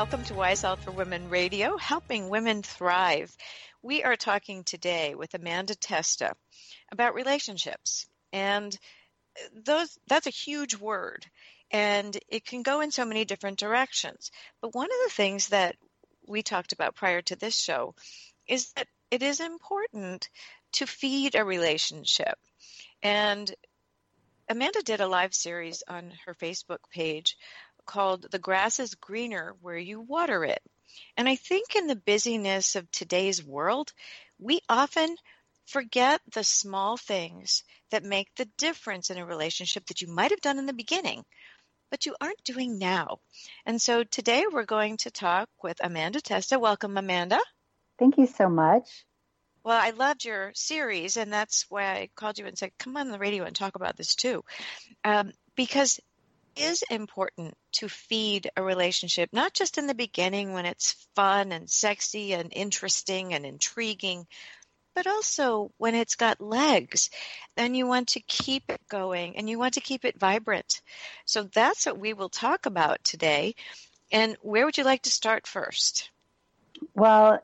Welcome to Health for Women Radio, helping women thrive. We are talking today with Amanda Testa about relationships. And those that's a huge word and it can go in so many different directions. But one of the things that we talked about prior to this show is that it is important to feed a relationship. And Amanda did a live series on her Facebook page called The Grass is Greener Where You Water It. And I think in the busyness of today's world, we often forget the small things that make the difference in a relationship that you might have done in the beginning, but you aren't doing now. And so today we're going to talk with Amanda Testa. Welcome, Amanda. Thank you so much. Well, I loved your series, and that's why I called you and said, come on the radio and talk about this too. Um, because is important to feed a relationship, not just in the beginning when it's fun and sexy and interesting and intriguing, but also when it's got legs. Then you want to keep it going and you want to keep it vibrant. So that's what we will talk about today. And where would you like to start first? Well,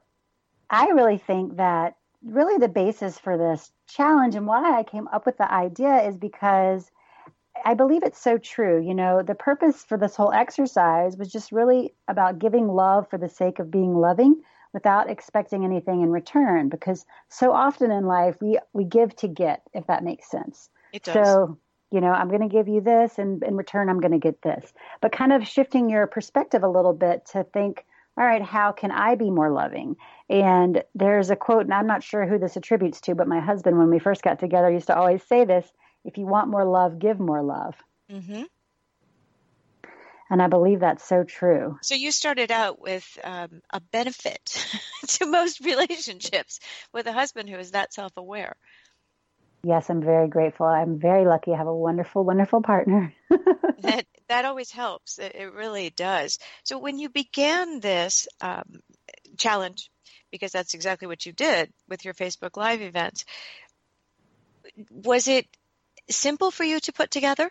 I really think that really the basis for this challenge and why I came up with the idea is because I believe it's so true. You know, the purpose for this whole exercise was just really about giving love for the sake of being loving without expecting anything in return because so often in life we we give to get if that makes sense. It does. So, you know, I'm going to give you this and in return I'm going to get this. But kind of shifting your perspective a little bit to think all right, how can I be more loving? And there's a quote, and I'm not sure who this attributes to, but my husband, when we first got together, used to always say this if you want more love, give more love. Mm-hmm. And I believe that's so true. So you started out with um, a benefit to most relationships with a husband who is that self aware. Yes, I'm very grateful. I'm very lucky. I have a wonderful, wonderful partner. that that always helps. It, it, really does. So when you began this um, challenge, because that's exactly what you did with your Facebook Live events, was it simple for you to put together?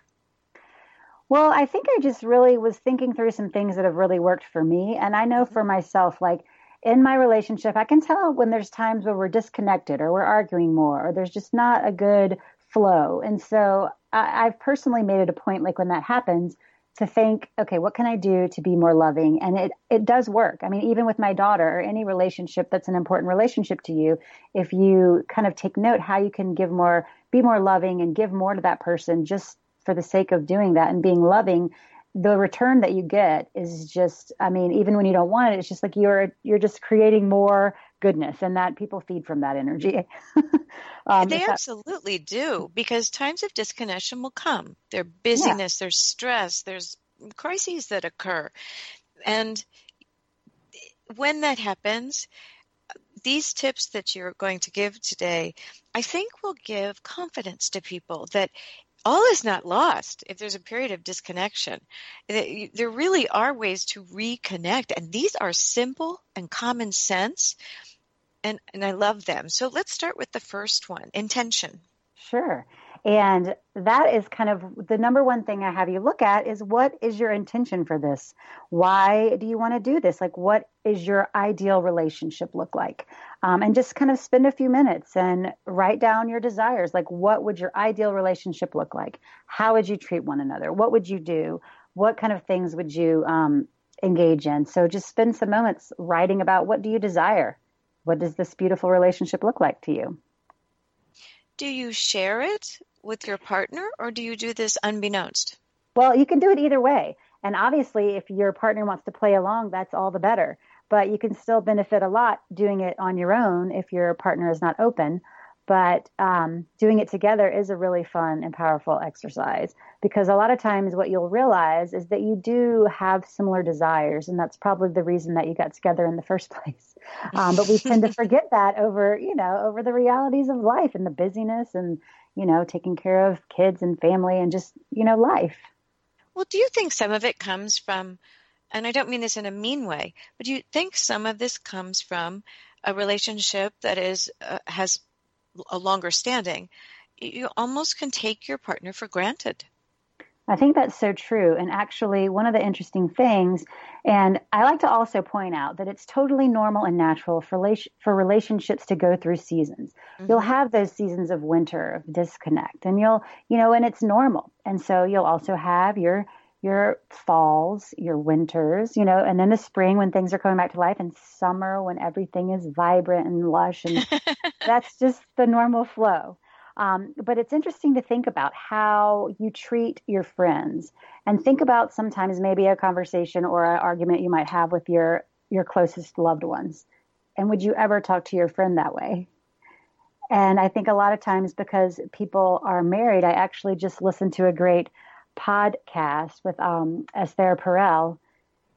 Well, I think I just really was thinking through some things that have really worked for me. And I know mm-hmm. for myself, like in my relationship, I can tell when there's times where we're disconnected or we're arguing more or there's just not a good flow. And so I, I've personally made it a point, like when that happens, to think, okay, what can I do to be more loving? And it, it does work. I mean, even with my daughter or any relationship that's an important relationship to you, if you kind of take note how you can give more be more loving and give more to that person just for the sake of doing that and being loving the return that you get is just i mean even when you don't want it it's just like you're you're just creating more goodness and that people feed from that energy um, they absolutely that, do because times of disconnection will come there's busyness yeah. there's stress there's crises that occur and when that happens these tips that you're going to give today, I think will give confidence to people that all is not lost if there's a period of disconnection. There really are ways to reconnect, and these are simple and common sense, and, and I love them. So let's start with the first one intention. Sure. And that is kind of the number one thing I have you look at is what is your intention for this? Why do you want to do this? Like, what is your ideal relationship look like? Um, and just kind of spend a few minutes and write down your desires. Like, what would your ideal relationship look like? How would you treat one another? What would you do? What kind of things would you um, engage in? So just spend some moments writing about what do you desire? What does this beautiful relationship look like to you? Do you share it with your partner or do you do this unbeknownst? Well, you can do it either way. And obviously, if your partner wants to play along, that's all the better. But you can still benefit a lot doing it on your own if your partner is not open. But um, doing it together is a really fun and powerful exercise because a lot of times what you'll realize is that you do have similar desires and that's probably the reason that you got together in the first place. Um, but we tend to forget that over you know over the realities of life and the busyness and you know taking care of kids and family and just you know life. Well do you think some of it comes from and i don't mean this in a mean way but do you think some of this comes from a relationship that is uh, has a longer standing, you almost can take your partner for granted. I think that's so true. And actually, one of the interesting things, and I like to also point out that it's totally normal and natural for, for relationships to go through seasons. Mm-hmm. You'll have those seasons of winter, of disconnect, and you'll, you know, and it's normal. And so you'll also have your your falls, your winters, you know, and then the spring when things are coming back to life, and summer when everything is vibrant and lush, and that's just the normal flow. Um, but it's interesting to think about how you treat your friends, and think about sometimes maybe a conversation or an argument you might have with your your closest loved ones, and would you ever talk to your friend that way? And I think a lot of times because people are married, I actually just listened to a great podcast with um, Esther Perel,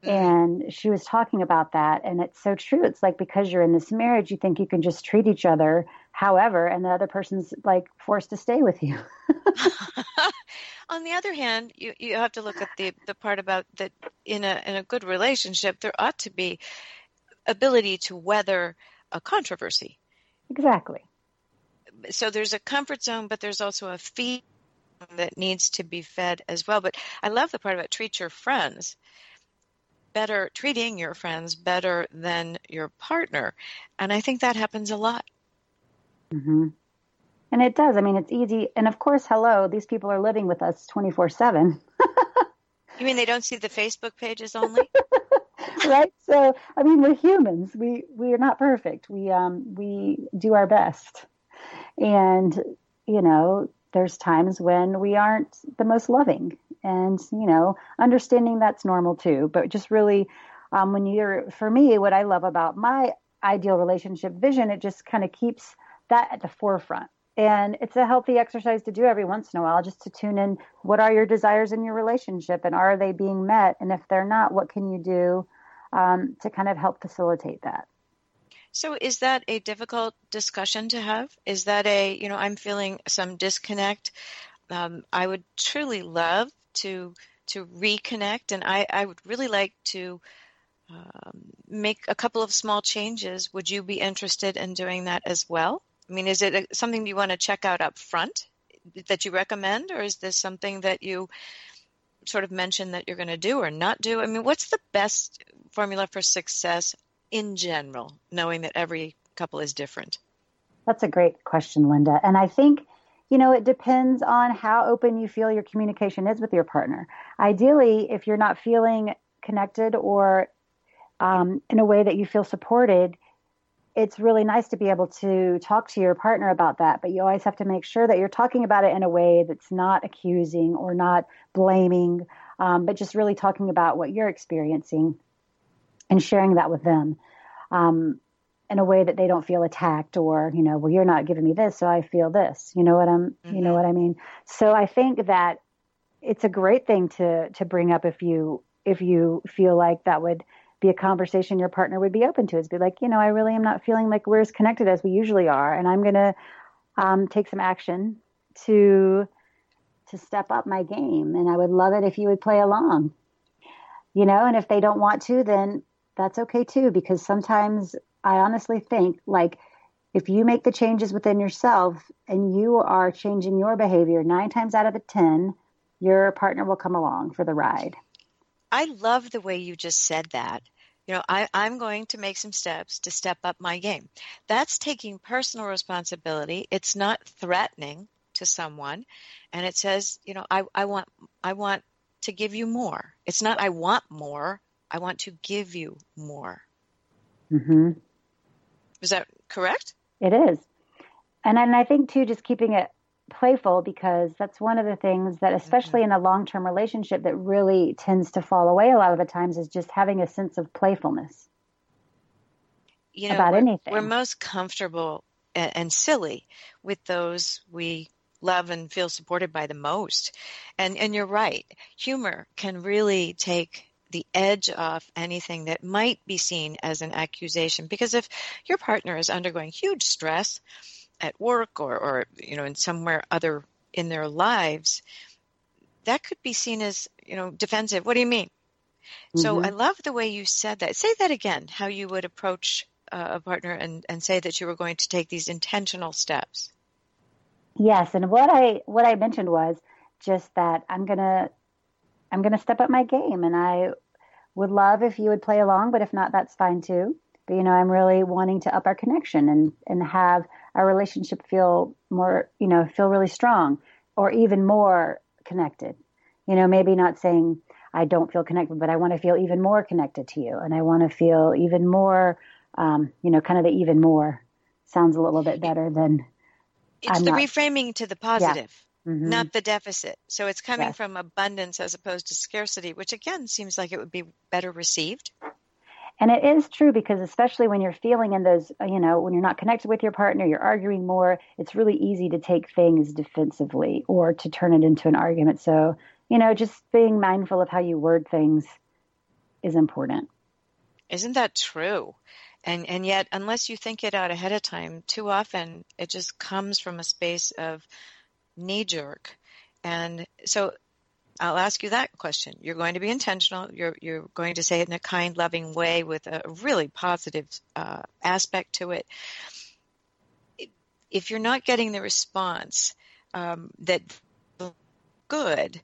mm-hmm. and she was talking about that. And it's so true. It's like because you're in this marriage, you think you can just treat each other however, and the other person's like forced to stay with you. On the other hand, you, you have to look at the, the part about that in a in a good relationship, there ought to be ability to weather a controversy. Exactly. So there's a comfort zone, but there's also a fee that needs to be fed as well. But I love the part about treat your friends better, treating your friends better than your partner. And I think that happens a lot. Mm-hmm. And it does. I mean, it's easy. And of course, hello, these people are living with us 24 7. You mean they don't see the Facebook pages only? right. So, I mean, we're humans. We we are not perfect. We um we do our best, and you know, there's times when we aren't the most loving and you know understanding that's normal too but just really um, when you're for me what i love about my ideal relationship vision it just kind of keeps that at the forefront. And it's a healthy exercise to do every once in a while just to tune in what are your desires in your relationship and are they being met? And if they're not what can you do um, to kind of help facilitate that so is that a difficult discussion to have? Is that a, you know, I'm feeling some disconnect. Um, I would truly love to to reconnect, and I, I would really like to um, make a couple of small changes. Would you be interested in doing that as well? I mean, is it something you want to check out up front that you recommend, or is this something that you sort of mention that you're going to do or not do? I mean, what's the best formula for success in general, knowing that every couple is different? That's a great question, Linda. And I think, you know, it depends on how open you feel your communication is with your partner. Ideally, if you're not feeling connected or um, in a way that you feel supported, it's really nice to be able to talk to your partner about that. But you always have to make sure that you're talking about it in a way that's not accusing or not blaming, um, but just really talking about what you're experiencing and sharing that with them um, in a way that they don't feel attacked or you know well you're not giving me this so i feel this you know what i'm mm-hmm. you know mm-hmm. what i mean so i think that it's a great thing to to bring up if you if you feel like that would be a conversation your partner would be open to is be like you know i really am not feeling like we're as connected as we usually are and i'm going to um, take some action to to step up my game and i would love it if you would play along you know and if they don't want to then that's okay too, because sometimes I honestly think like if you make the changes within yourself and you are changing your behavior nine times out of the 10, your partner will come along for the ride. I love the way you just said that. You know, I, I'm going to make some steps to step up my game. That's taking personal responsibility. It's not threatening to someone. And it says, you know, I, I want I want to give you more. It's not I want more. I want to give you more. Mm-hmm. Is that correct? It is. And, and I think, too, just keeping it playful because that's one of the things that, especially mm-hmm. in a long term relationship, that really tends to fall away a lot of the times is just having a sense of playfulness you know, about we're, anything. We're most comfortable and, and silly with those we love and feel supported by the most. And and you're right. Humor can really take the edge off anything that might be seen as an accusation. Because if your partner is undergoing huge stress at work or or you know in somewhere other in their lives that could be seen as you know defensive. What do you mean? Mm-hmm. so i love the way you said that. Say that again how you would approach uh, a partner and and say that you were going to take these intentional steps. Yes and what i what i mentioned was just that i'm going to I'm going to step up my game and I would love if you would play along, but if not, that's fine too. But you know, I'm really wanting to up our connection and and have our relationship feel more, you know, feel really strong or even more connected. You know, maybe not saying I don't feel connected, but I want to feel even more connected to you, and I want to feel even more, um, you know, kind of the even more sounds a little bit better than. It's I'm the not, reframing to the positive mm-hmm. not the deficit. So it's coming yes. from abundance as opposed to scarcity, which again seems like it would be better received. And it is true because especially when you're feeling in those, uh, you know, when you're not connected with your partner, you're arguing more, it's really easy to take things defensively or to turn it into an argument. So, you know, just being mindful of how you word things is important. Isn't that true? And and yet unless you think it out ahead of time, too often it just comes from a space of knee jerk. And so I'll ask you that question. You're going to be intentional. You're you're going to say it in a kind, loving way with a really positive uh, aspect to it. If you're not getting the response um, that good,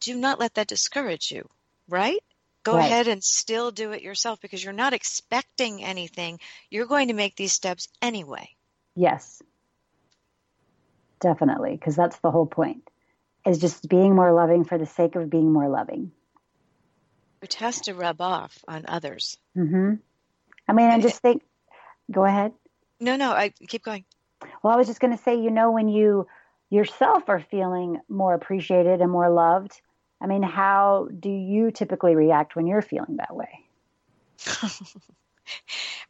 do not let that discourage you. Right? Go right. ahead and still do it yourself because you're not expecting anything. You're going to make these steps anyway. Yes definitely, because that's the whole point, is just being more loving for the sake of being more loving. Which has to rub off on others. Mm-hmm. I mean, I just think, go ahead. No, no, I keep going. Well, I was just going to say, you know, when you yourself are feeling more appreciated and more loved, I mean, how do you typically react when you're feeling that way?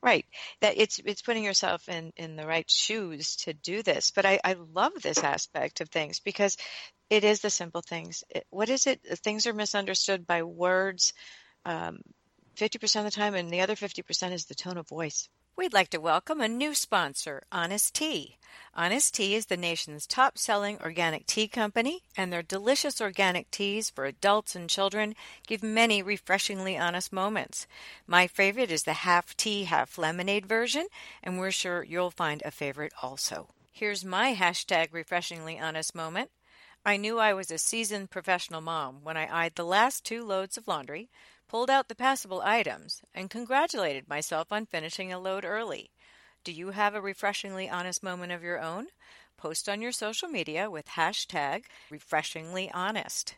right. That it's it's putting yourself in in the right shoes to do this. But i i love this aspect of things because it is the simple things. It, what is it? Things are misunderstood by words um, 50% of the time and the other 50% is the tone of voice We'd like to welcome a new sponsor, Honest Tea. Honest Tea is the nation's top selling organic tea company, and their delicious organic teas for adults and children give many refreshingly honest moments. My favorite is the half tea, half lemonade version, and we're sure you'll find a favorite also. Here's my hashtag refreshingly honest moment. I knew I was a seasoned professional mom when I eyed the last two loads of laundry pulled out the passable items, and congratulated myself on finishing a load early. Do you have a refreshingly honest moment of your own? Post on your social media with hashtag refreshingly honest.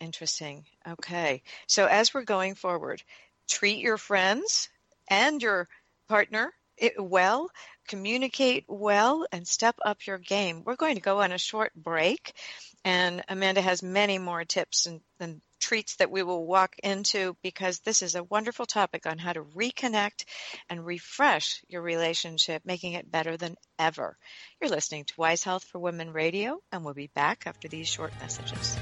Interesting. Okay. So as we're going forward, treat your friends and your partner eh, well, communicate well, and step up your game. We're going to go on a short break, and Amanda has many more tips and, and treats that we will walk into because this is a wonderful topic on how to reconnect and refresh your relationship, making it better than ever. You're listening to Wise Health for Women Radio, and we'll be back after these short messages.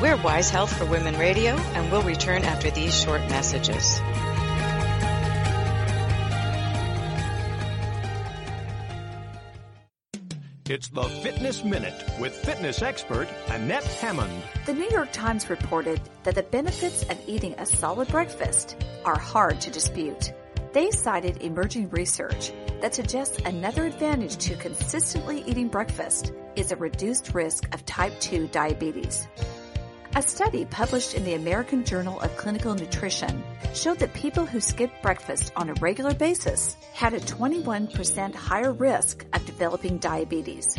We're Wise Health for Women Radio, and we'll return after these short messages. It's the Fitness Minute with fitness expert Annette Hammond. The New York Times reported that the benefits of eating a solid breakfast are hard to dispute. They cited emerging research that suggests another advantage to consistently eating breakfast is a reduced risk of type 2 diabetes. A study published in the American Journal of Clinical Nutrition showed that people who skipped breakfast on a regular basis had a 21% higher risk of developing diabetes.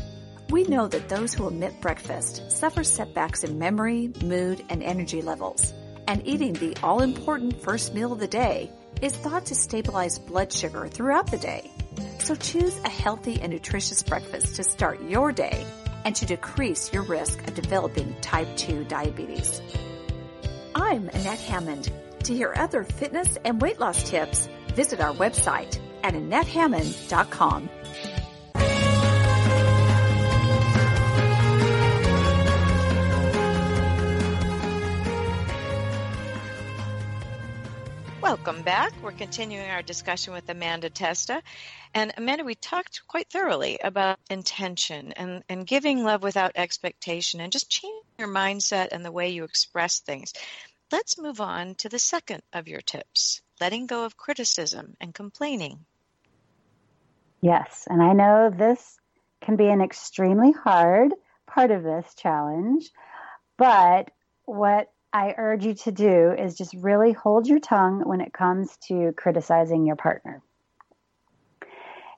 We know that those who omit breakfast suffer setbacks in memory, mood, and energy levels. And eating the all-important first meal of the day is thought to stabilize blood sugar throughout the day. So choose a healthy and nutritious breakfast to start your day and to decrease your risk of developing type 2 diabetes. I'm Annette Hammond. To hear other fitness and weight loss tips, visit our website at AnnetteHammond.com. Welcome back. We're continuing our discussion with Amanda Testa. And Amanda, we talked quite thoroughly about intention and, and giving love without expectation and just changing your mindset and the way you express things. Let's move on to the second of your tips letting go of criticism and complaining. Yes, and I know this can be an extremely hard part of this challenge, but what I urge you to do is just really hold your tongue when it comes to criticizing your partner.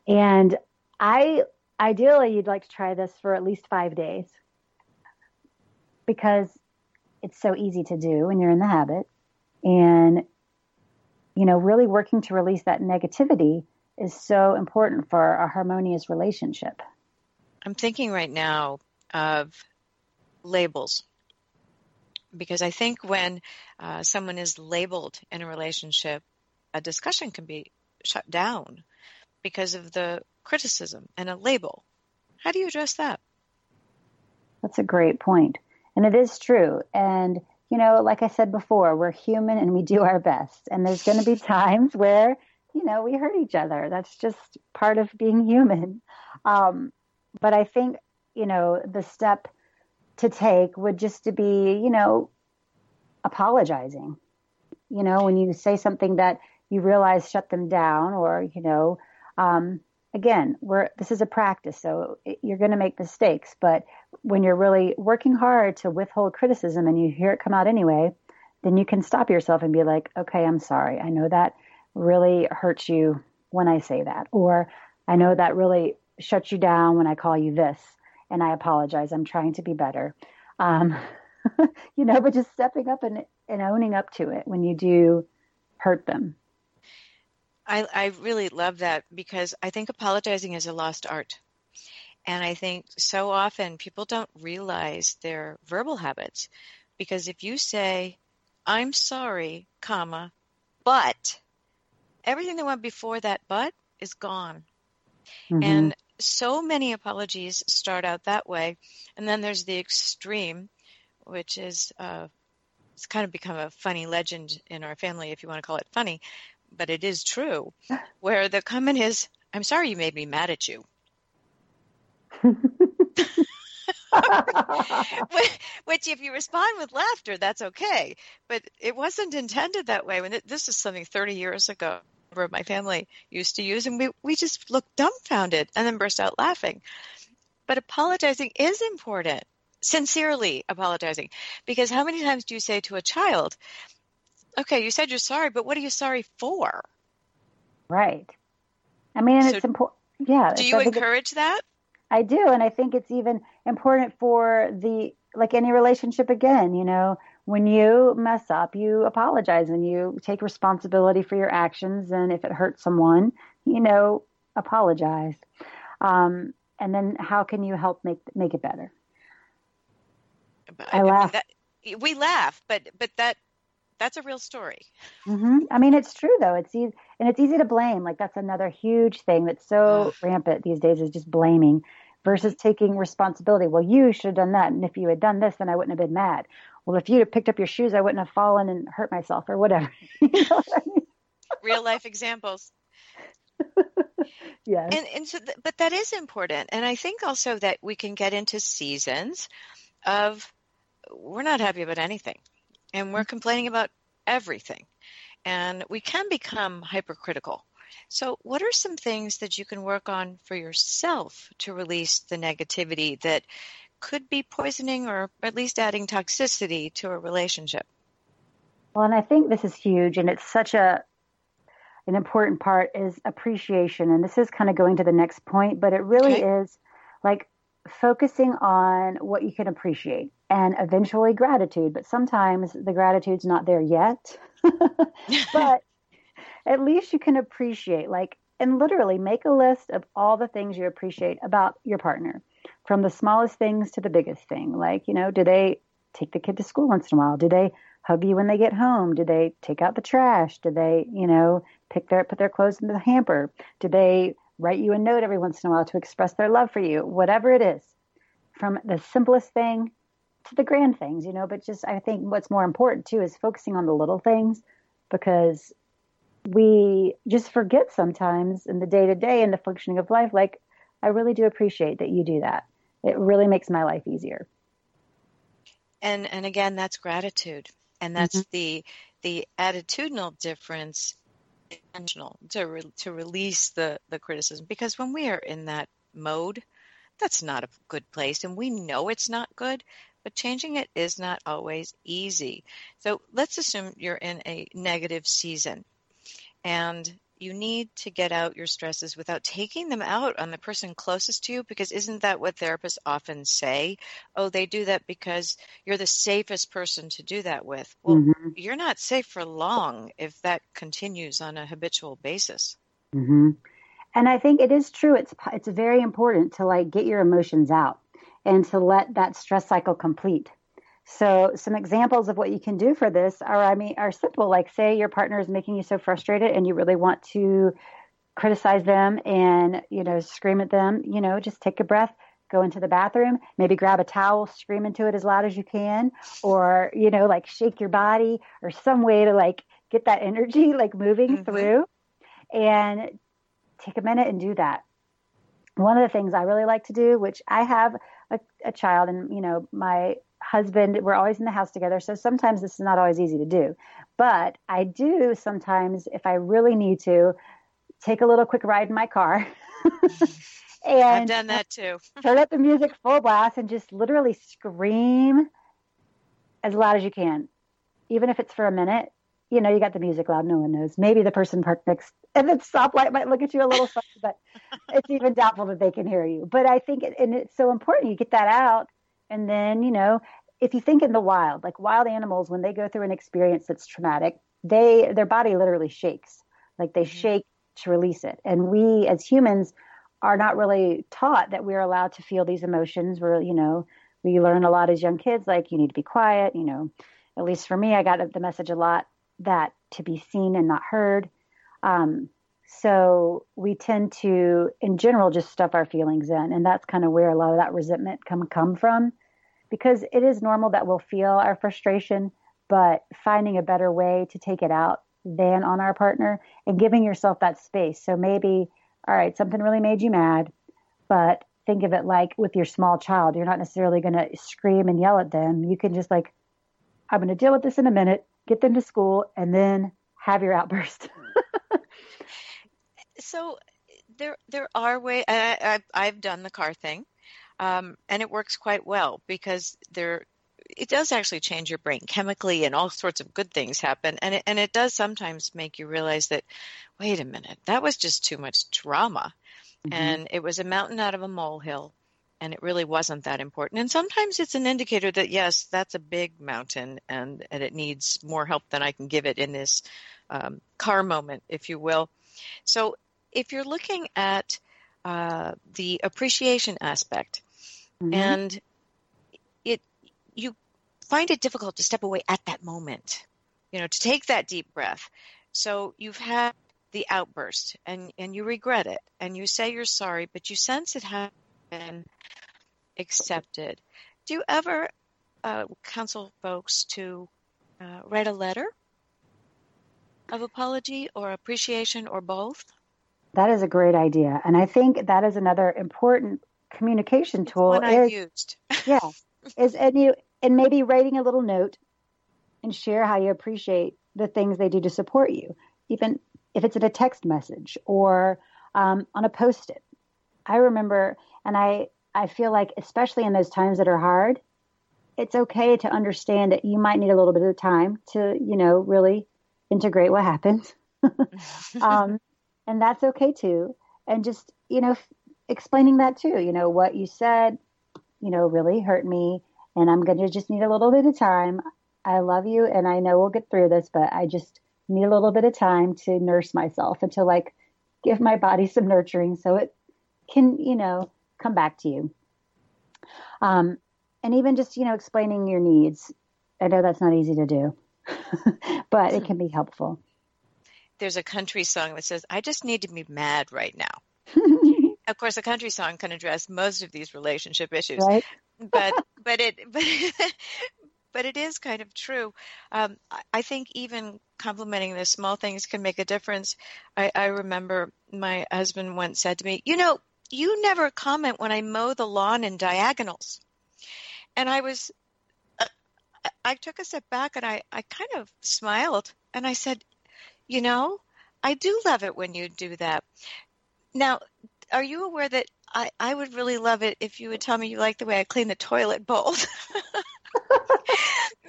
And I ideally you'd like to try this for at least 5 days because it's so easy to do when you're in the habit and you know really working to release that negativity is so important for a harmonious relationship. I'm thinking right now of labels because I think when uh, someone is labeled in a relationship, a discussion can be shut down because of the criticism and a label. How do you address that? That's a great point. And it is true. And, you know, like I said before, we're human and we do our best. And there's going to be times where, you know, we hurt each other. That's just part of being human. Um, but I think, you know, the step to take would just to be, you know, apologizing. You know, when you say something that you realize shut them down, or you know, um, again, we're this is a practice, so you're going to make mistakes. But when you're really working hard to withhold criticism and you hear it come out anyway, then you can stop yourself and be like, okay, I'm sorry. I know that really hurts you when I say that, or I know that really shuts you down when I call you this and I apologize. I'm trying to be better. Um, you know, but just stepping up and, and owning up to it when you do hurt them. I, I really love that because I think apologizing is a lost art. And I think so often people don't realize their verbal habits because if you say, I'm sorry, comma, but everything that went before that but is gone. Mm-hmm. And so many apologies start out that way. And then there's the extreme, which is uh, it's kind of become a funny legend in our family, if you want to call it funny, but it is true, where the comment is, I'm sorry you made me mad at you. Which, if you respond with laughter, that's okay. But it wasn't intended that way. When it, this is something 30 years ago, my family used to use, and we, we just looked dumbfounded and then burst out laughing. But apologizing is important, sincerely apologizing. Because how many times do you say to a child, okay, you said you're sorry, but what are you sorry for? Right. I mean, so it's important. Yeah. Do you encourage that? I do. And I think it's even important for the, like any relationship again, you know, when you mess up, you apologize and you take responsibility for your actions. And if it hurts someone, you know, apologize. Um, and then how can you help make make it better? I, I laugh. That, we laugh, but but that that's a real story. Mm-hmm. I mean, it's true though. It's easy, and it's easy to blame. Like that's another huge thing that's so rampant these days is just blaming versus taking responsibility. Well, you should have done that, and if you had done this, then I wouldn't have been mad well, if you'd have picked up your shoes, I wouldn't have fallen and hurt myself or whatever. you know what I mean? Real life examples. yes. And, and so, th- but that is important. And I think also that we can get into seasons of we're not happy about anything and we're complaining about everything. And we can become hypercritical. So, what are some things that you can work on for yourself to release the negativity that could be poisoning or at least adding toxicity to a relationship. Well, and I think this is huge, and it's such a an important part is appreciation, and this is kind of going to the next point, but it really okay. is like focusing on what you can appreciate and eventually gratitude. But sometimes the gratitude's not there yet, but at least you can appreciate like and literally make a list of all the things you appreciate about your partner from the smallest things to the biggest thing. Like, you know, do they take the kid to school once in a while? Do they hug you when they get home? Do they take out the trash? Do they, you know, pick their put their clothes in the hamper? Do they write you a note every once in a while to express their love for you? Whatever it is, from the simplest thing to the grand things, you know, but just I think what's more important too is focusing on the little things because we just forget sometimes in the day to day and the functioning of life. Like, I really do appreciate that you do that. It really makes my life easier. And and again, that's gratitude, and that's mm-hmm. the the attitudinal difference intentional to re, to release the the criticism. Because when we are in that mode that's not a good place. And we know it's not good but changing it is not always easy. So let's assume you're in a negative season. And you need to get out your stresses without taking them out on the person closest to you because isn't that what therapists often say? Oh they do that because you're the safest person to do that with. Well mm-hmm. you're not safe for long if that continues on a habitual basis. Mm-hmm. and i think it is true. It's it's very important to like get your emotions out and to let that stress cycle complete so some examples of what you can do for this are, I mean, are simple. Like say your partner is making you so frustrated and you really want to criticize them and, you know, scream at them, you know, just take a breath, go into the bathroom, maybe grab a towel, scream into it as loud as you can, or, you know, like shake your body or some way to like get that energy like moving mm-hmm. through and take a minute and do that. One of the things I really like to do, which I have a, a child and, you know, my husband, we're always in the house together. So sometimes this is not always easy to do. But I do sometimes, if I really need to, take a little quick ride in my car. and I've done that too. turn up the music full blast and just literally scream as loud as you can. Even if it's for a minute, you know, you got the music loud, no one knows. Maybe the person parked next and the stoplight might look at you a little funny, but it's even doubtful that they can hear you. But I think, it, and it's so important you get that out and then, you know, if you think in the wild, like wild animals, when they go through an experience that's traumatic, they their body literally shakes. Like they mm-hmm. shake to release it. And we as humans are not really taught that we're allowed to feel these emotions. We're, you know, we learn a lot as young kids, like you need to be quiet, you know. At least for me, I got the message a lot that to be seen and not heard. Um, so we tend to, in general, just stuff our feelings in, and that's kind of where a lot of that resentment come come from because it is normal that we'll feel our frustration, but finding a better way to take it out than on our partner and giving yourself that space. So maybe, all right, something really made you mad, but think of it like with your small child. You're not necessarily going to scream and yell at them. You can just like, I'm going to deal with this in a minute, get them to school, and then have your outburst. so there there are ways. I, I've done the car thing um, and it works quite well because there it does actually change your brain chemically and all sorts of good things happen and it, and it does sometimes make you realize that wait a minute that was just too much drama mm-hmm. and it was a mountain out of a molehill and it really wasn't that important and sometimes it's an indicator that yes that's a big mountain and and it needs more help than i can give it in this um, car moment if you will so if you're looking at uh, the appreciation aspect, mm-hmm. and it you find it difficult to step away at that moment, you know, to take that deep breath. So you've had the outburst, and and you regret it, and you say you're sorry, but you sense it has been accepted. Do you ever uh, counsel folks to uh, write a letter of apology or appreciation or both? That is a great idea. And I think that is another important communication tool. One I used. yeah. Is and you and maybe writing a little note and share how you appreciate the things they do to support you, even if it's in a text message or um, on a post-it. I remember, and I I feel like especially in those times that are hard, it's okay to understand that you might need a little bit of time to you know really integrate what happened. um, and that's okay too. And just, you know, f- explaining that too, you know, what you said, you know, really hurt me and I'm going to just need a little bit of time. I love you and I know we'll get through this, but I just need a little bit of time to nurse myself and to like give my body some nurturing so it can, you know, come back to you. Um, and even just, you know, explaining your needs. I know that's not easy to do, but it can be helpful. There's a country song that says, I just need to be mad right now. of course, a country song can address most of these relationship issues, right? but but it but but it is kind of true. Um, I think even complimenting the small things can make a difference. I, I remember my husband once said to me, "You know, you never comment when I mow the lawn in diagonals," and I was. Uh, I took a step back and I, I kind of smiled and I said, You know, I do love it when you do that. Now, are you aware that I, I would really love it if you would tell me you like the way I clean the toilet bowls?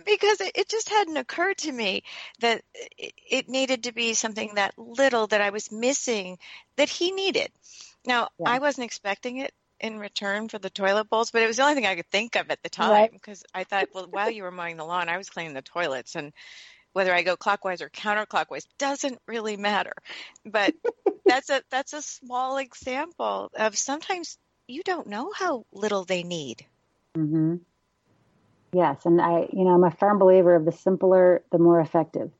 because it, it, just hadn't occurred to me that it, it, needed to be something that little that I was missing that he needed. Now, yeah. I wasn't expecting it in return for the toilet bowls, but it was the only thing I could think of at the time because right. I thought, well, while you were mowing the lawn, I was cleaning the toilets and whether I go clockwise or counterclockwise doesn't really matter. But that's a that's a small example of sometimes you don't know how little they need. Mm-hmm. Yes, and I, you know, I'm a firm believer of the simpler, the more effective.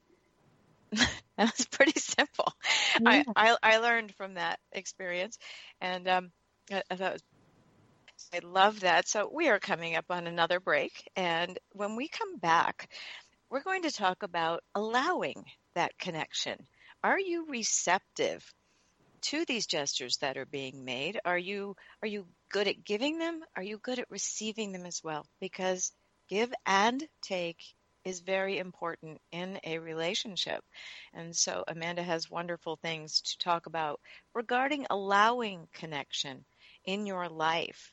That's pretty simple. Yeah. I, I, I learned from that experience, and um, I, I thought was, I love that. So we are coming up on another break, and when we come back, we're going to talk about allowing that connection. Are you receptive to these gestures that are being made? Are you are you good at giving them? Are you good at receiving them as well? Because give and take is very important in a relationship. And so Amanda has wonderful things to talk about regarding allowing connection in your life.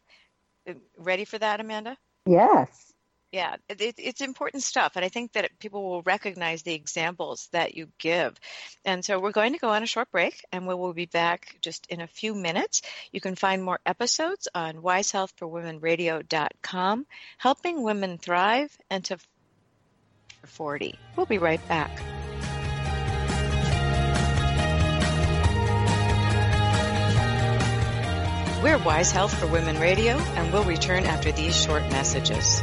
Uh, ready for that, Amanda? Yes. Yeah, it, it's important stuff. And I think that people will recognize the examples that you give. And so we're going to go on a short break and we will be back just in a few minutes. You can find more episodes on wisehealthforwomenradio.com, helping women thrive and to 40. We'll be right back. We're Wise Health for Women Radio, and we'll return after these short messages.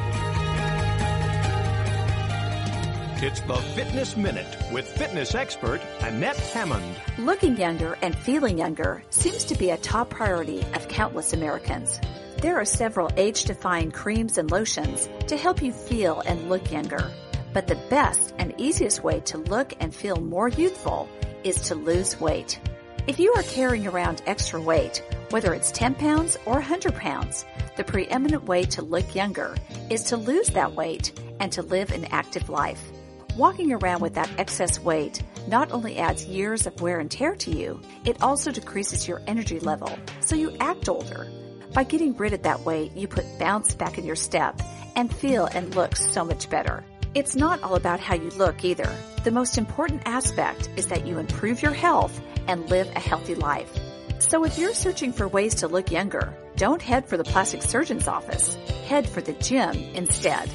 It's the Fitness Minute with fitness expert Annette Hammond. Looking younger and feeling younger seems to be a top priority of countless Americans. There are several age-defying creams and lotions to help you feel and look younger. But the best and easiest way to look and feel more youthful is to lose weight. If you are carrying around extra weight, whether it's 10 pounds or 100 pounds, the preeminent way to look younger is to lose that weight and to live an active life. Walking around with that excess weight not only adds years of wear and tear to you, it also decreases your energy level, so you act older. By getting rid of that weight, you put bounce back in your step and feel and look so much better. It's not all about how you look either. The most important aspect is that you improve your health and live a healthy life. So if you're searching for ways to look younger, don't head for the plastic surgeon's office. Head for the gym instead.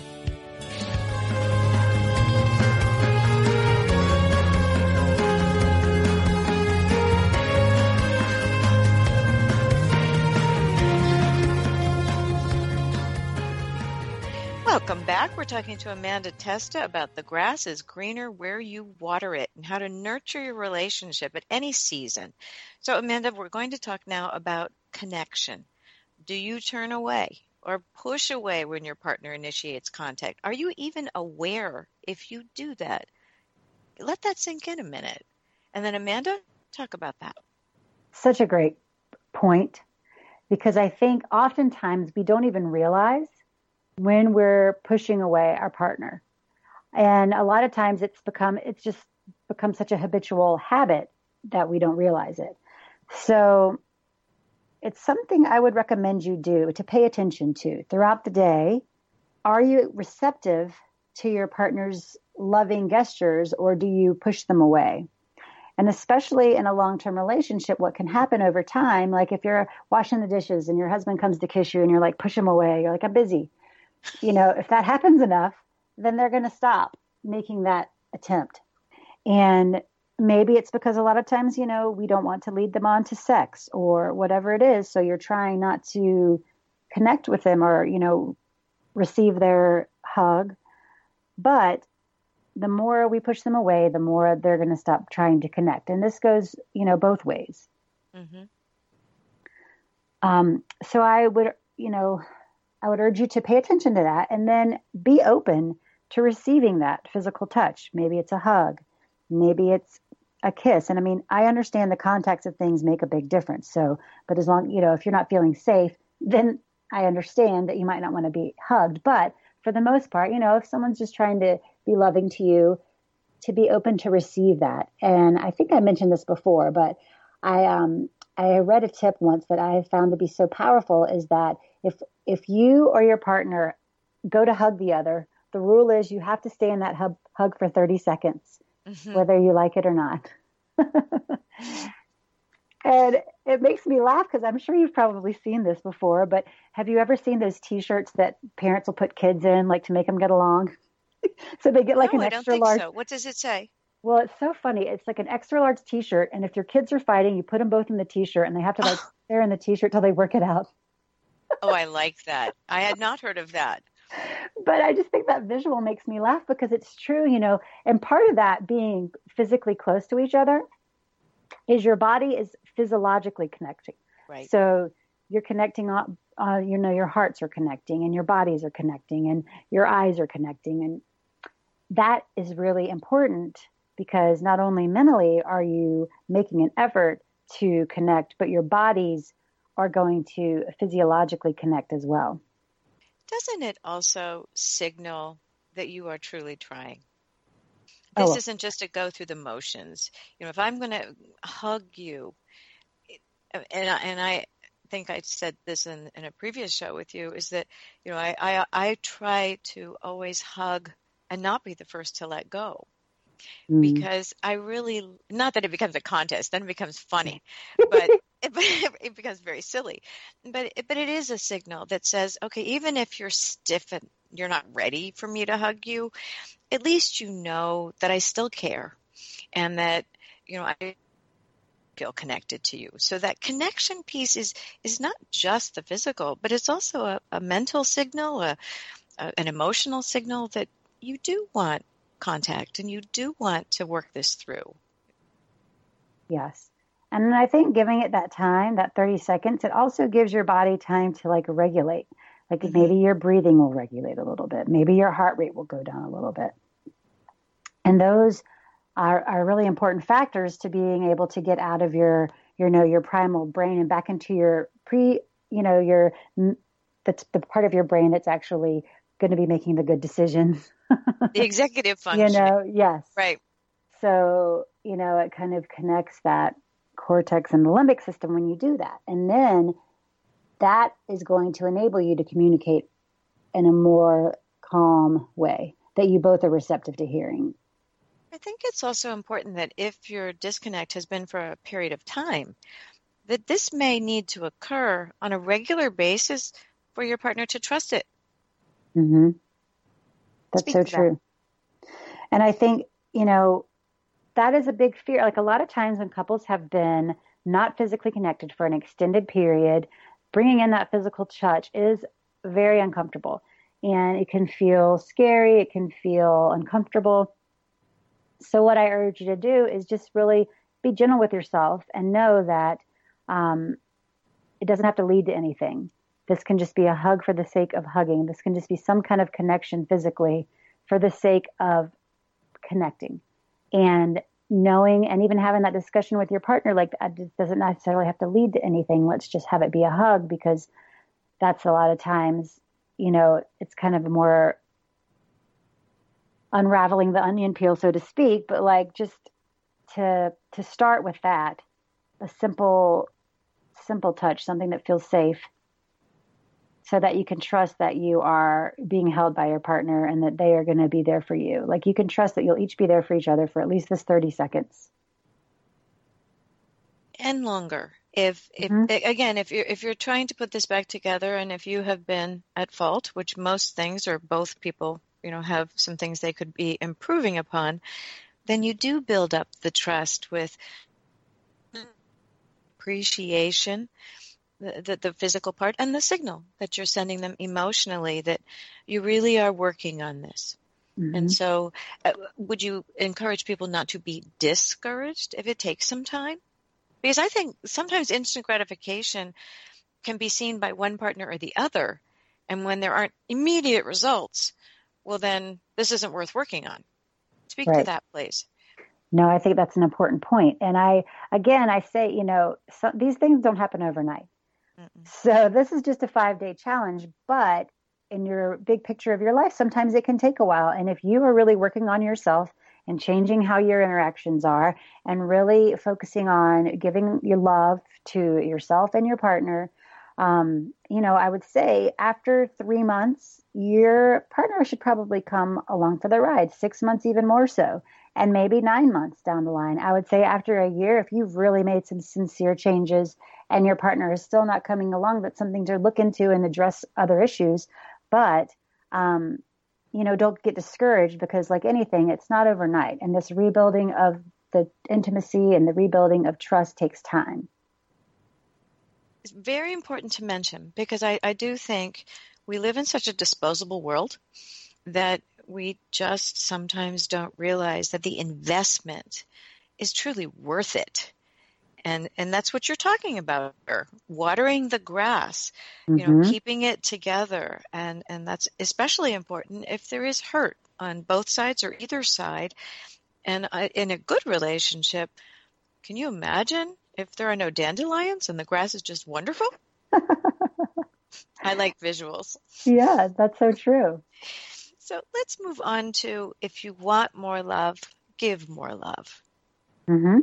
Welcome back. We're talking to Amanda Testa about the grass is greener where you water it and how to nurture your relationship at any season. So, Amanda, we're going to talk now about connection. Do you turn away or push away when your partner initiates contact? Are you even aware if you do that? Let that sink in a minute. And then, Amanda, talk about that. Such a great point because I think oftentimes we don't even realize when we're pushing away our partner. And a lot of times it's become, it's just become such a habitual habit that we don't realize it. So it's something I would recommend you do to pay attention to throughout the day. Are you receptive to your partner's loving gestures or do you push them away? And especially in a long term relationship, what can happen over time, like if you're washing the dishes and your husband comes to kiss you and you're like, push him away, you're like, I'm busy you know, if that happens enough, then they're going to stop making that attempt. And maybe it's because a lot of times, you know, we don't want to lead them on to sex or whatever it is. So you're trying not to connect with them or, you know, receive their hug. But the more we push them away, the more they're going to stop trying to connect. And this goes, you know, both ways. Mm-hmm. Um, so I would, you know, I would urge you to pay attention to that and then be open to receiving that physical touch. Maybe it's a hug, maybe it's a kiss. And I mean, I understand the context of things make a big difference. So, but as long, you know, if you're not feeling safe, then I understand that you might not want to be hugged. But for the most part, you know, if someone's just trying to be loving to you, to be open to receive that. And I think I mentioned this before, but I um I read a tip once that I found to be so powerful is that if if you or your partner go to hug the other, the rule is you have to stay in that hug, hug for 30 seconds, mm-hmm. whether you like it or not. and it makes me laugh because I'm sure you've probably seen this before, but have you ever seen those t-shirts that parents will put kids in like to make them get along? so they get like no, an extra large. So. What does it say? Well, it's so funny. It's like an extra large T-shirt, and if your kids are fighting, you put them both in the T-shirt, and they have to like stare in the T-shirt till they work it out. Oh, I like that. I had not heard of that. But I just think that visual makes me laugh because it's true, you know. And part of that being physically close to each other is your body is physiologically connecting. Right. So you're connecting on, uh, you know, your hearts are connecting, and your bodies are connecting, and your eyes are connecting, and that is really important because not only mentally are you making an effort to connect, but your bodies are going to physiologically connect as well. Doesn't it also signal that you are truly trying? Oh, this oh. isn't just to go through the motions. You know, if I'm going to hug you, and I, and I think I said this in, in a previous show with you, is that you know I, I I try to always hug and not be the first to let go mm. because I really not that it becomes a contest, then it becomes funny, but it, it becomes very silly. But but it is a signal that says, okay, even if you're stiff and you're not ready for me to hug you, at least you know that I still care, and that you know I feel connected to you. So that connection piece is is not just the physical, but it's also a, a mental signal, a, a, an emotional signal that you do want contact and you do want to work this through. Yes. And I think giving it that time, that 30 seconds, it also gives your body time to like regulate. Like mm-hmm. maybe your breathing will regulate a little bit. Maybe your heart rate will go down a little bit. And those are, are really important factors to being able to get out of your, your, know, your primal brain and back into your pre, you know, your, that's the part of your brain that's actually going to be making the good decisions. The executive function. You know, yes. Right. So, you know, it kind of connects that cortex and the limbic system when you do that. And then that is going to enable you to communicate in a more calm way that you both are receptive to hearing. I think it's also important that if your disconnect has been for a period of time, that this may need to occur on a regular basis for your partner to trust it. Mm-hmm. That's Speak so true. That. And I think, you know, that is a big fear. Like a lot of times when couples have been not physically connected for an extended period, bringing in that physical touch is very uncomfortable. And it can feel scary, it can feel uncomfortable. So, what I urge you to do is just really be gentle with yourself and know that um, it doesn't have to lead to anything. This can just be a hug for the sake of hugging. This can just be some kind of connection physically for the sake of connecting. And knowing and even having that discussion with your partner, like uh, that doesn't necessarily have to lead to anything. Let's just have it be a hug because that's a lot of times, you know, it's kind of more unraveling the onion peel, so to speak, but like just to to start with that, a simple simple touch, something that feels safe so that you can trust that you are being held by your partner and that they are going to be there for you. Like you can trust that you'll each be there for each other for at least this 30 seconds. And longer. If, mm-hmm. if again, if you're if you're trying to put this back together, and if you have been at fault, which most things or both people, you know, have some things they could be improving upon, then you do build up the trust with appreciation the, the, physical part and the signal that you're sending them emotionally that you really are working on this. Mm-hmm. And so, uh, would you encourage people not to be discouraged if it takes some time? Because I think sometimes instant gratification can be seen by one partner or the other. And when there aren't immediate results, well, then this isn't worth working on. Speak right. to that, please. No, I think that's an important point. And I, again, I say, you know, so, these things don't happen overnight. So this is just a five day challenge, but in your big picture of your life, sometimes it can take a while. And if you are really working on yourself and changing how your interactions are and really focusing on giving your love to yourself and your partner, um, you know, I would say after three months, your partner should probably come along for the ride, six months, even more so, and maybe nine months down the line. I would say after a year, if you've really made some sincere changes and your partner is still not coming along, that's something to look into and address other issues. But, um, you know, don't get discouraged because, like anything, it's not overnight. And this rebuilding of the intimacy and the rebuilding of trust takes time. It's very important to mention because I, I do think we live in such a disposable world that we just sometimes don't realize that the investment is truly worth it. And and that's what you're talking about watering the grass mm-hmm. you know mm-hmm. keeping it together. And and that's especially important if there is hurt on both sides or either side. And uh, in a good relationship can you imagine if there are no dandelions and the grass is just wonderful? I like visuals. Yeah that's so true so let's move on to if you want more love give more love mm-hmm.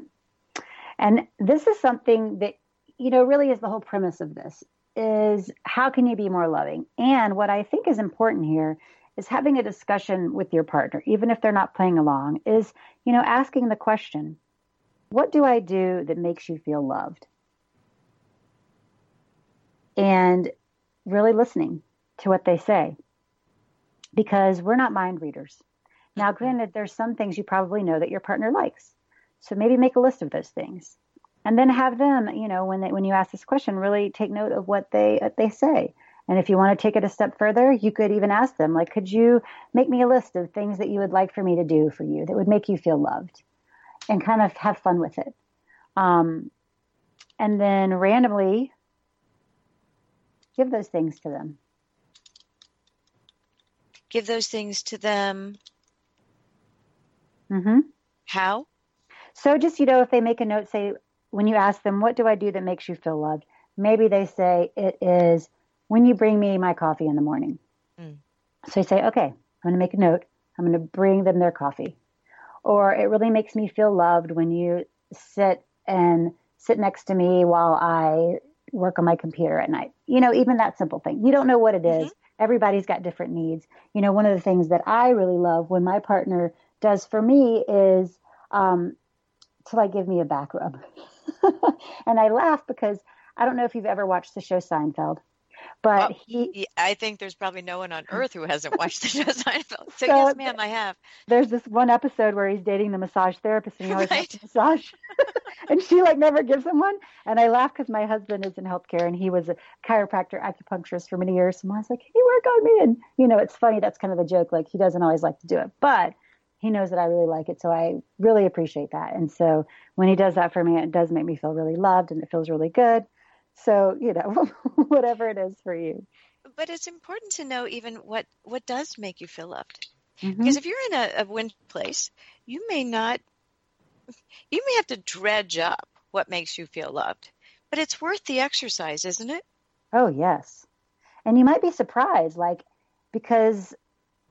And this is something that, you know, really is the whole premise of this is how can you be more loving? And what I think is important here is having a discussion with your partner, even if they're not playing along, is, you know, asking the question, what do I do that makes you feel loved? And really listening to what they say because we're not mind readers. Now, granted, there's some things you probably know that your partner likes. So maybe make a list of those things. And then have them, you know, when they, when you ask this question, really take note of what they what they say. And if you want to take it a step further, you could even ask them, like, could you make me a list of things that you would like for me to do for you that would make you feel loved, and kind of have fun with it. Um, and then randomly give those things to them. Give those things to them. Mm-hmm. How? So just, you know, if they make a note, say, when you ask them, what do I do that makes you feel loved? Maybe they say it is when you bring me my coffee in the morning. Mm. So you say, okay, I'm going to make a note. I'm going to bring them their coffee. Or it really makes me feel loved when you sit and sit next to me while I work on my computer at night. You know, even that simple thing. You don't know what it is. Everybody's got different needs. You know, one of the things that I really love when my partner does for me is um, to like give me a back rub. and I laugh because I don't know if you've ever watched the show Seinfeld, but oh, he. I think there's probably no one on earth who hasn't watched the show Seinfeld. So, so yes, ma'am, I have. There's this one episode where he's dating the massage therapist and he always right. has massage, and she like never gives him one. And I laugh because my husband is in healthcare and he was a chiropractor acupuncturist for many years. And I was like, "Can you work on me?" And you know, it's funny. That's kind of a joke. Like he doesn't always like to do it, but he knows that I really like it. So I really appreciate that. And so when he does that for me, it does make me feel really loved and it feels really good. So, you know, whatever it is for you. But it's important to know even what, what does make you feel loved. Mm-hmm. Because if you're in a, a wind place, you may not, you may have to dredge up what makes you feel loved. But it's worth the exercise, isn't it? Oh, yes. And you might be surprised, like, because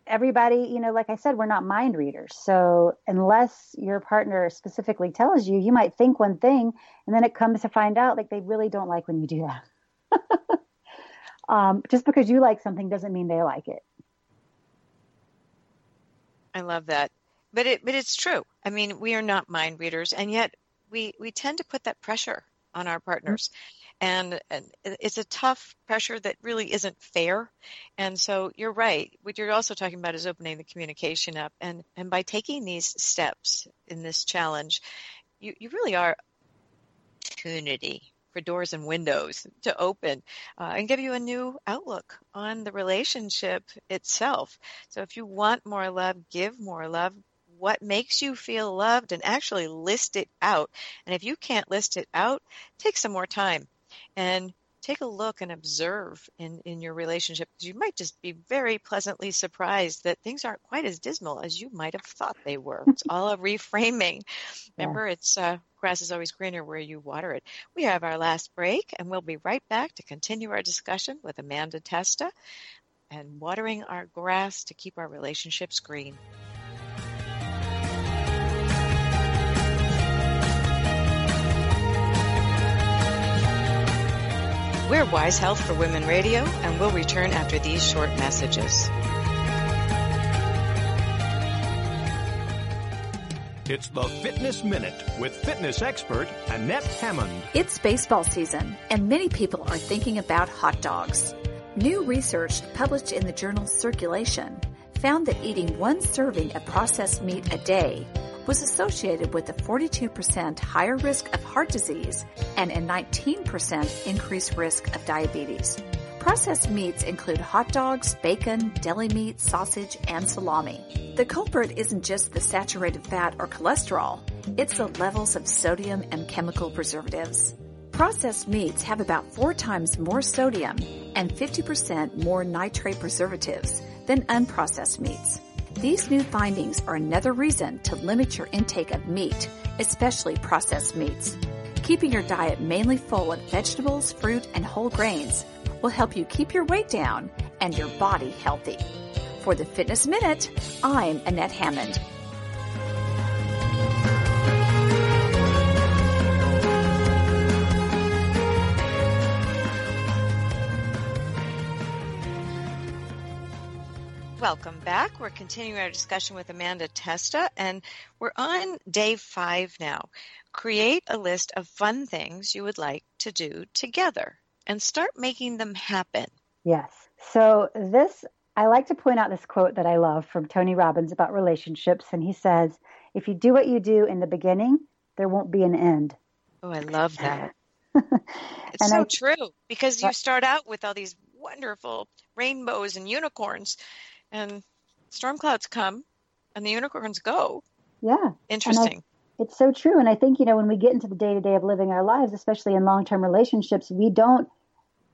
everybody, you know, like I said, we're not mind readers. So unless your partner specifically tells you, you might think one thing and then it comes to find out like they really don't like when you do that. um, just because you like something doesn't mean they like it. I love that. But it but it's true. I mean, we are not mind readers and yet we we tend to put that pressure on our partners. Mm-hmm and, and it's a tough pressure that really isn't fair. And so you're right. What you're also talking about is opening the communication up, and and by taking these steps in this challenge, you you really are opportunity for doors and windows to open uh, and give you a new outlook on the relationship itself. So if you want more love, give more love. What makes you feel loved and actually list it out. And if you can't list it out, take some more time and take a look and observe in, in your relationship because you might just be very pleasantly surprised that things aren't quite as dismal as you might have thought they were. It's all a reframing. Remember, yeah. it's uh, grass is always greener where you water it. We have our last break and we'll be right back to continue our discussion with Amanda Testa and watering our grass to keep our relationships green. We're Wise Health for Women Radio, and we'll return after these short messages. It's the Fitness Minute with fitness expert Annette Hammond. It's baseball season, and many people are thinking about hot dogs. New research published in the journal Circulation found that eating one serving of processed meat a day was associated with a 42% higher risk of heart disease and a 19% increased risk of diabetes. Processed meats include hot dogs, bacon, deli meat, sausage, and salami. The culprit isn't just the saturated fat or cholesterol, it's the levels of sodium and chemical preservatives. Processed meats have about four times more sodium and 50% more nitrate preservatives than unprocessed meats. These new findings are another reason to limit your intake of meat, especially processed meats. Keeping your diet mainly full of vegetables, fruit, and whole grains will help you keep your weight down and your body healthy. For the Fitness Minute, I'm Annette Hammond. Welcome back. We're continuing our discussion with Amanda Testa, and we're on day five now. Create a list of fun things you would like to do together and start making them happen. Yes. So, this, I like to point out this quote that I love from Tony Robbins about relationships, and he says, If you do what you do in the beginning, there won't be an end. Oh, I love that. it's so I, true because you start out with all these wonderful rainbows and unicorns and storm clouds come and the unicorns go. Yeah. Interesting. I, it's so true. And I think, you know, when we get into the day to day of living our lives, especially in long term relationships, we don't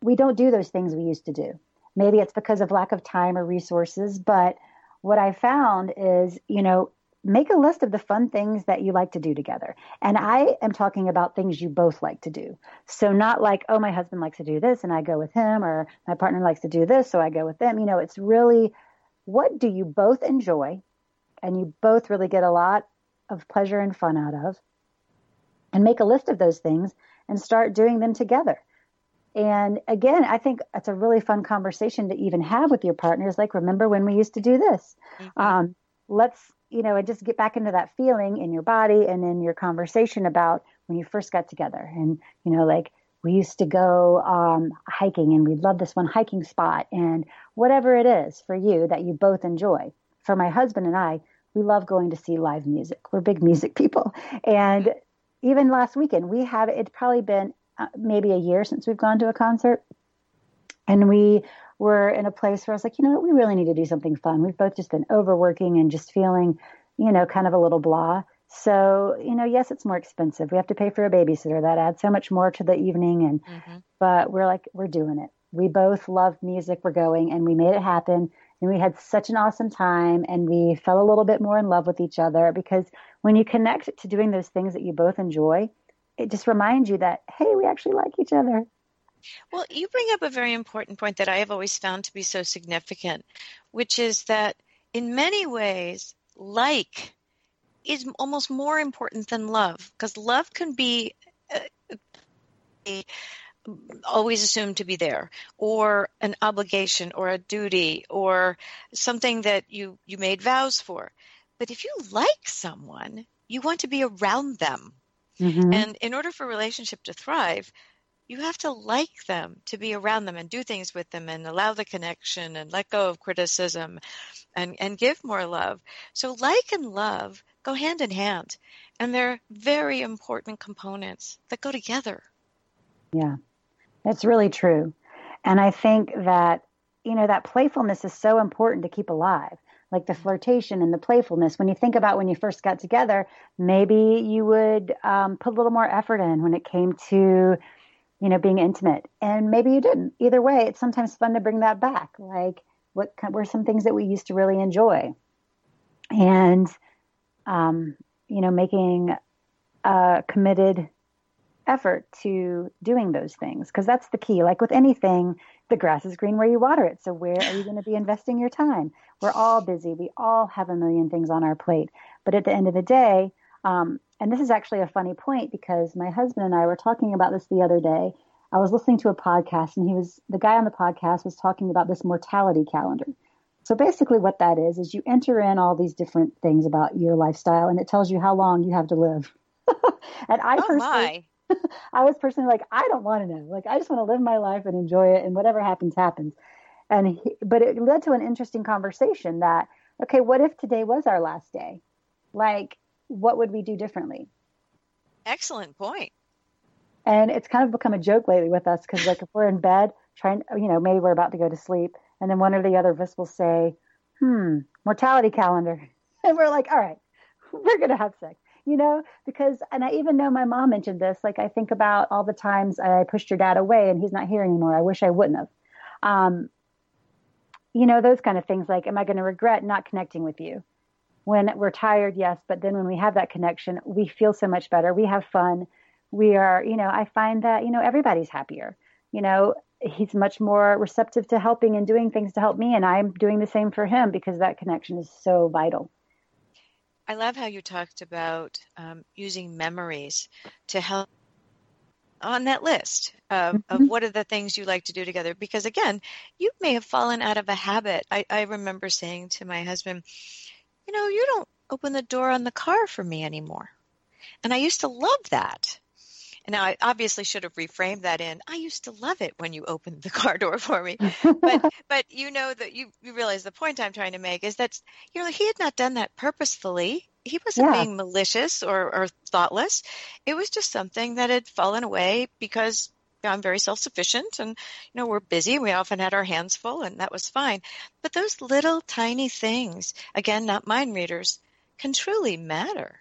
we don't do those things we used to do. Maybe it's because of lack of time or resources, but what I found is, you know, make a list of the fun things that you like to do together. And I am talking about things you both like to do. So not like, oh, my husband likes to do this and I go with him, or my partner likes to do this, so I go with them. You know, it's really what do you both enjoy and you both really get a lot of pleasure and fun out of? And make a list of those things and start doing them together. And again, I think it's a really fun conversation to even have with your partners. Like, remember when we used to do this? Mm-hmm. Um, let's, you know, and just get back into that feeling in your body and in your conversation about when you first got together. And, you know, like, we used to go um, hiking and we love this one hiking spot and whatever it is for you that you both enjoy. For my husband and I, we love going to see live music. We're big music people. And even last weekend, we have, it's probably been uh, maybe a year since we've gone to a concert. And we were in a place where I was like, you know what, we really need to do something fun. We've both just been overworking and just feeling, you know, kind of a little blah. So, you know, yes, it's more expensive. We have to pay for a babysitter. That adds so much more to the evening. And, mm-hmm. but we're like, we're doing it. We both love music. We're going and we made it happen. And we had such an awesome time and we fell a little bit more in love with each other because when you connect to doing those things that you both enjoy, it just reminds you that, hey, we actually like each other. Well, you bring up a very important point that I have always found to be so significant, which is that in many ways, like is almost more important than love because love can be uh, always assumed to be there or an obligation or a duty or something that you you made vows for but if you like someone you want to be around them mm-hmm. and in order for a relationship to thrive you have to like them to be around them and do things with them and allow the connection and let go of criticism and, and give more love. So, like and love go hand in hand, and they're very important components that go together. Yeah, that's really true. And I think that, you know, that playfulness is so important to keep alive. Like the flirtation and the playfulness. When you think about when you first got together, maybe you would um, put a little more effort in when it came to, you know, being intimate. And maybe you didn't. Either way, it's sometimes fun to bring that back. Like, what were some things that we used to really enjoy? And, um, you know, making a committed effort to doing those things because that's the key. Like with anything, the grass is green where you water it. So where are you going to be investing your time? We're all busy. We all have a million things on our plate. But at the end of the day, um, and this is actually a funny point because my husband and I were talking about this the other day. I was listening to a podcast and he was the guy on the podcast was talking about this mortality calendar. So basically what that is is you enter in all these different things about your lifestyle and it tells you how long you have to live. and I oh personally my. I was personally like, I don't want to know. Like, I just want to live my life and enjoy it, and whatever happens, happens. And he, but it led to an interesting conversation that, okay, what if today was our last day? Like, what would we do differently? Excellent point. And it's kind of become a joke lately with us because, like, if we're in bed trying, you know, maybe we're about to go to sleep, and then one or the other of us will say, "Hmm, mortality calendar," and we're like, "All right, we're gonna have sex." you know, because, and I even know my mom mentioned this. Like, I think about all the times I pushed your dad away and he's not here anymore. I wish I wouldn't have. Um, you know, those kind of things like, am I going to regret not connecting with you? When we're tired, yes, but then when we have that connection, we feel so much better. We have fun. We are, you know, I find that, you know, everybody's happier. You know, he's much more receptive to helping and doing things to help me, and I'm doing the same for him because that connection is so vital. I love how you talked about um, using memories to help on that list of, mm-hmm. of what are the things you like to do together. Because again, you may have fallen out of a habit. I, I remember saying to my husband, you know, you don't open the door on the car for me anymore. And I used to love that. And now I obviously should have reframed that in. I used to love it when you opened the car door for me, but but you know that you you realize the point I'm trying to make is that you know he had not done that purposefully. He wasn't yeah. being malicious or, or thoughtless. It was just something that had fallen away because I'm very self sufficient and, you know, we're busy. We often had our hands full and that was fine. But those little tiny things, again, not mind readers, can truly matter.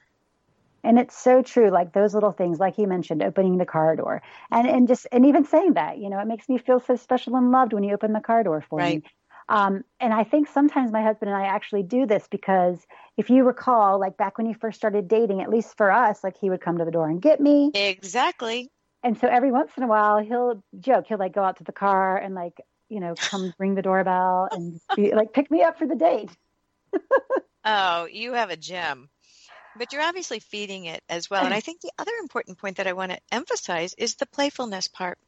And it's so true, like those little things, like you mentioned, opening the car door, and and just and even saying that, you know, it makes me feel so special and loved when you open the car door for right. me. Um, and I think sometimes my husband and I actually do this because if you recall, like back when you first started dating, at least for us, like he would come to the door and get me. Exactly. And so every once in a while, he'll joke. He'll like go out to the car and like you know come ring the doorbell and be, like pick me up for the date. oh, you have a gem. But you're obviously feeding it as well. And I think the other important point that I want to emphasize is the playfulness part.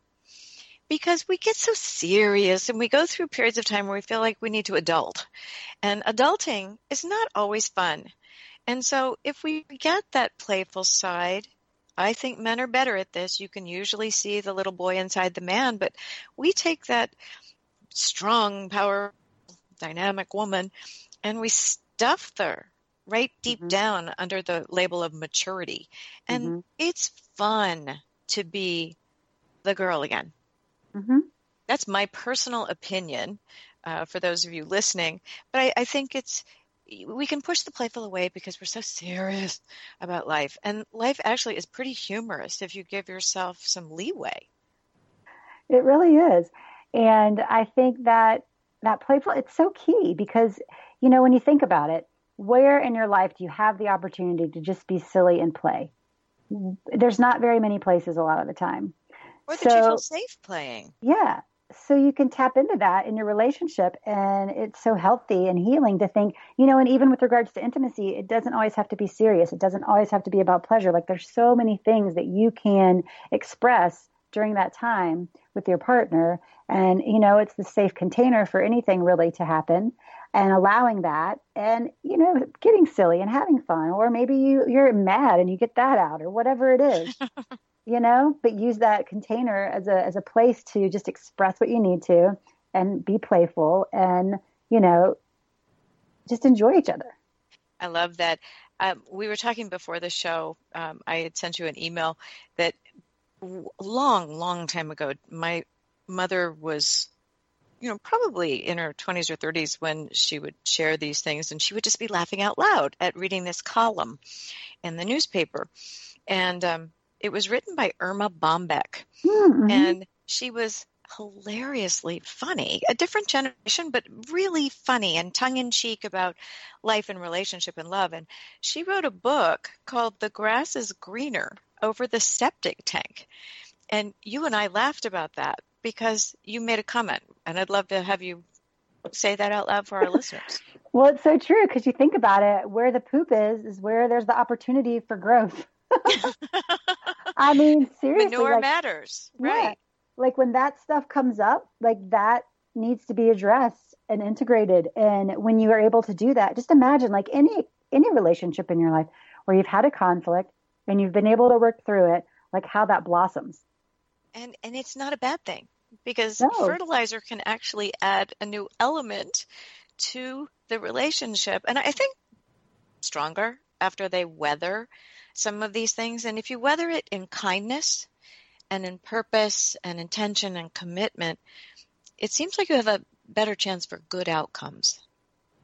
Because we get so serious and we go through periods of time where we feel like we need to adult. And adulting is not always fun. And so if we get that playful side, I think men are better at this. You can usually see the little boy inside the man, but we take that strong, power, dynamic woman and we stuff her right deep mm-hmm. down under the label of maturity. And mm-hmm. it's fun to be the girl again. Mm-hmm. That's my personal opinion uh, for those of you listening. But I, I think it's we can push the playful away because we're so serious about life. And life actually is pretty humorous if you give yourself some leeway. It really is. And I think that that playful it's so key because you know when you think about it where in your life do you have the opportunity to just be silly and play? There's not very many places a lot of the time. Or that so, you feel safe playing. Yeah. So you can tap into that in your relationship and it's so healthy and healing to think, you know, and even with regards to intimacy, it doesn't always have to be serious. It doesn't always have to be about pleasure. Like there's so many things that you can express during that time with your partner and you know it's the safe container for anything really to happen and allowing that and you know getting silly and having fun or maybe you you're mad and you get that out or whatever it is you know but use that container as a as a place to just express what you need to and be playful and you know just enjoy each other. I love that. Um, we were talking before the show um, i had sent you an email that long, long time ago, my mother was, you know, probably in her 20s or 30s when she would share these things, and she would just be laughing out loud at reading this column in the newspaper. And um, it was written by Erma Bombeck. Mm-hmm. And she was hilariously funny, a different generation, but really funny and tongue in cheek about life and relationship and love. And she wrote a book called The Grass is Greener Over the Septic Tank. And you and I laughed about that because you made a comment, and I'd love to have you say that out loud for our listeners. Well, it's so true because you think about it, where the poop is, is where there's the opportunity for growth. I mean, seriously. Manure like, matters, right? Yeah, like when that stuff comes up, like that needs to be addressed and integrated. And when you are able to do that, just imagine like any any relationship in your life where you've had a conflict and you've been able to work through it, like how that blossoms. And and it's not a bad thing because no. fertilizer can actually add a new element to the relationship. And I think stronger after they weather some of these things. And if you weather it in kindness and in purpose and intention and commitment, it seems like you have a better chance for good outcomes.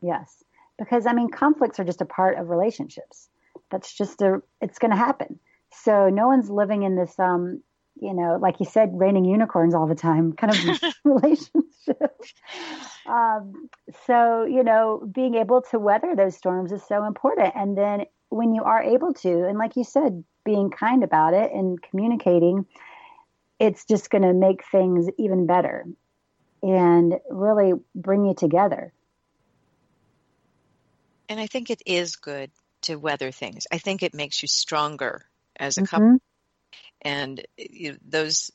Yes. Because I mean, conflicts are just a part of relationships. That's just a, it's going to happen. So no one's living in this, um, you know, like you said, raining unicorns all the time kind of relationship. Um, so, you know, being able to weather those storms is so important. And then when you are able to, and like you said, being kind about it and communicating, it's just going to make things even better and really bring you together. And I think it is good to weather things. I think it makes you stronger as a mm-hmm. couple. And you, those,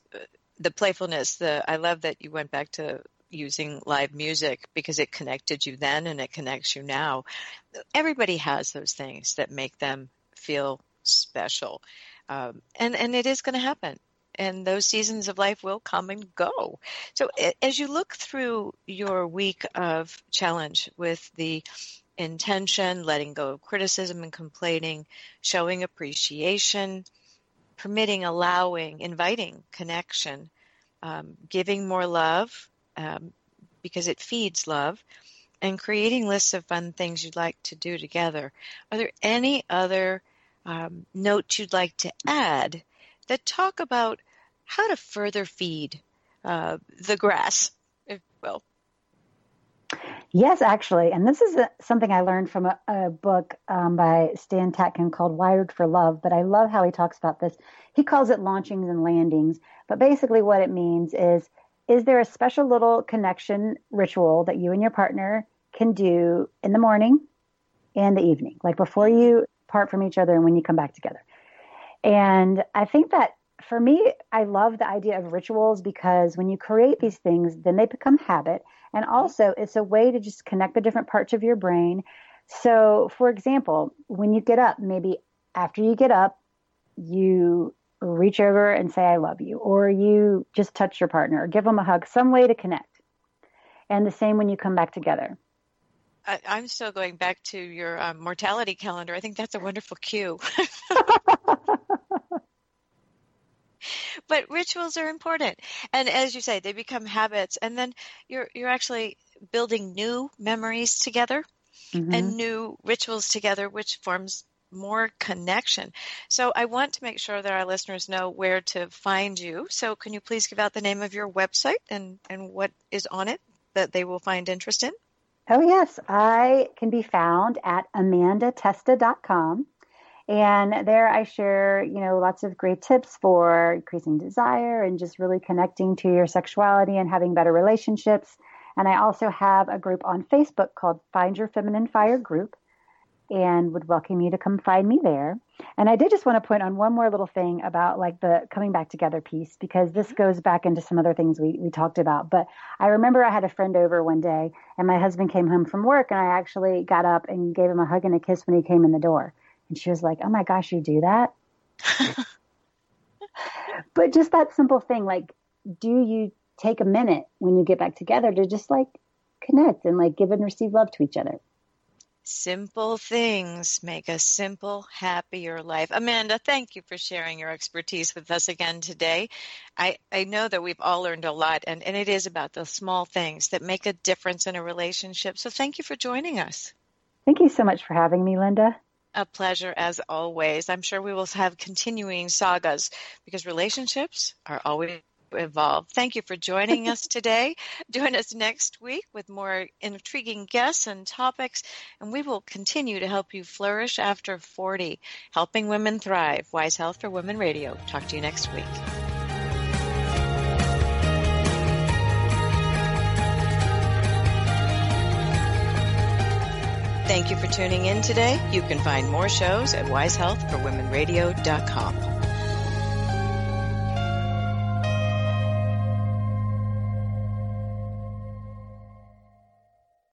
the playfulness, the I love that you went back to using live music because it connected you then and it connects you now. Everybody has those things that make them feel special. Um, and, and it is going to happen. And those seasons of life will come and go. So as you look through your week of challenge with the intention, letting go of criticism and complaining, showing appreciation, permitting, allowing, inviting connection, um, giving more love, um, because it feeds love, and creating lists of fun things you'd like to do together. Are there any other um, notes you'd like to add that talk about how to further feed uh, the grass, if well? Yes, actually, and this is a, something I learned from a, a book um, by Stan Tatkin called Wired for Love. But I love how he talks about this. He calls it launchings and landings. But basically, what it means is is there a special little connection ritual that you and your partner can do in the morning and the evening, like before you part from each other and when you come back together? And I think that for me, I love the idea of rituals because when you create these things, then they become habit. And also, it's a way to just connect the different parts of your brain. So, for example, when you get up, maybe after you get up, you reach over and say, I love you, or you just touch your partner, or give them a hug, some way to connect. And the same when you come back together. I, am still going back to your um, mortality calendar. I think that's a wonderful cue. but rituals are important, and as you say, they become habits, and then you're you're actually building new memories together mm-hmm. and new rituals together, which forms more connection. So I want to make sure that our listeners know where to find you. So can you please give out the name of your website and, and what is on it that they will find interest in? Oh, yes. I can be found at amandatesta.com. And there I share, you know, lots of great tips for increasing desire and just really connecting to your sexuality and having better relationships. And I also have a group on Facebook called Find Your Feminine Fire Group and would welcome you to come find me there. And I did just want to point on one more little thing about like the coming back together piece because this mm-hmm. goes back into some other things we, we talked about. But I remember I had a friend over one day and my husband came home from work and I actually got up and gave him a hug and a kiss when he came in the door. And she was like, Oh my gosh, you do that? but just that simple thing, like, do you take a minute when you get back together to just like connect and like give and receive love to each other? Simple things make a simple, happier life. Amanda, thank you for sharing your expertise with us again today. I, I know that we've all learned a lot, and, and it is about the small things that make a difference in a relationship. So thank you for joining us. Thank you so much for having me, Linda. A pleasure as always. I'm sure we will have continuing sagas because relationships are always evolve. Thank you for joining us today. Join us next week with more intriguing guests and topics, and we will continue to help you flourish after 40, helping women thrive. Wise Health for Women Radio. Talk to you next week. Thank you for tuning in today. You can find more shows at wisehealthforwomenradio.com.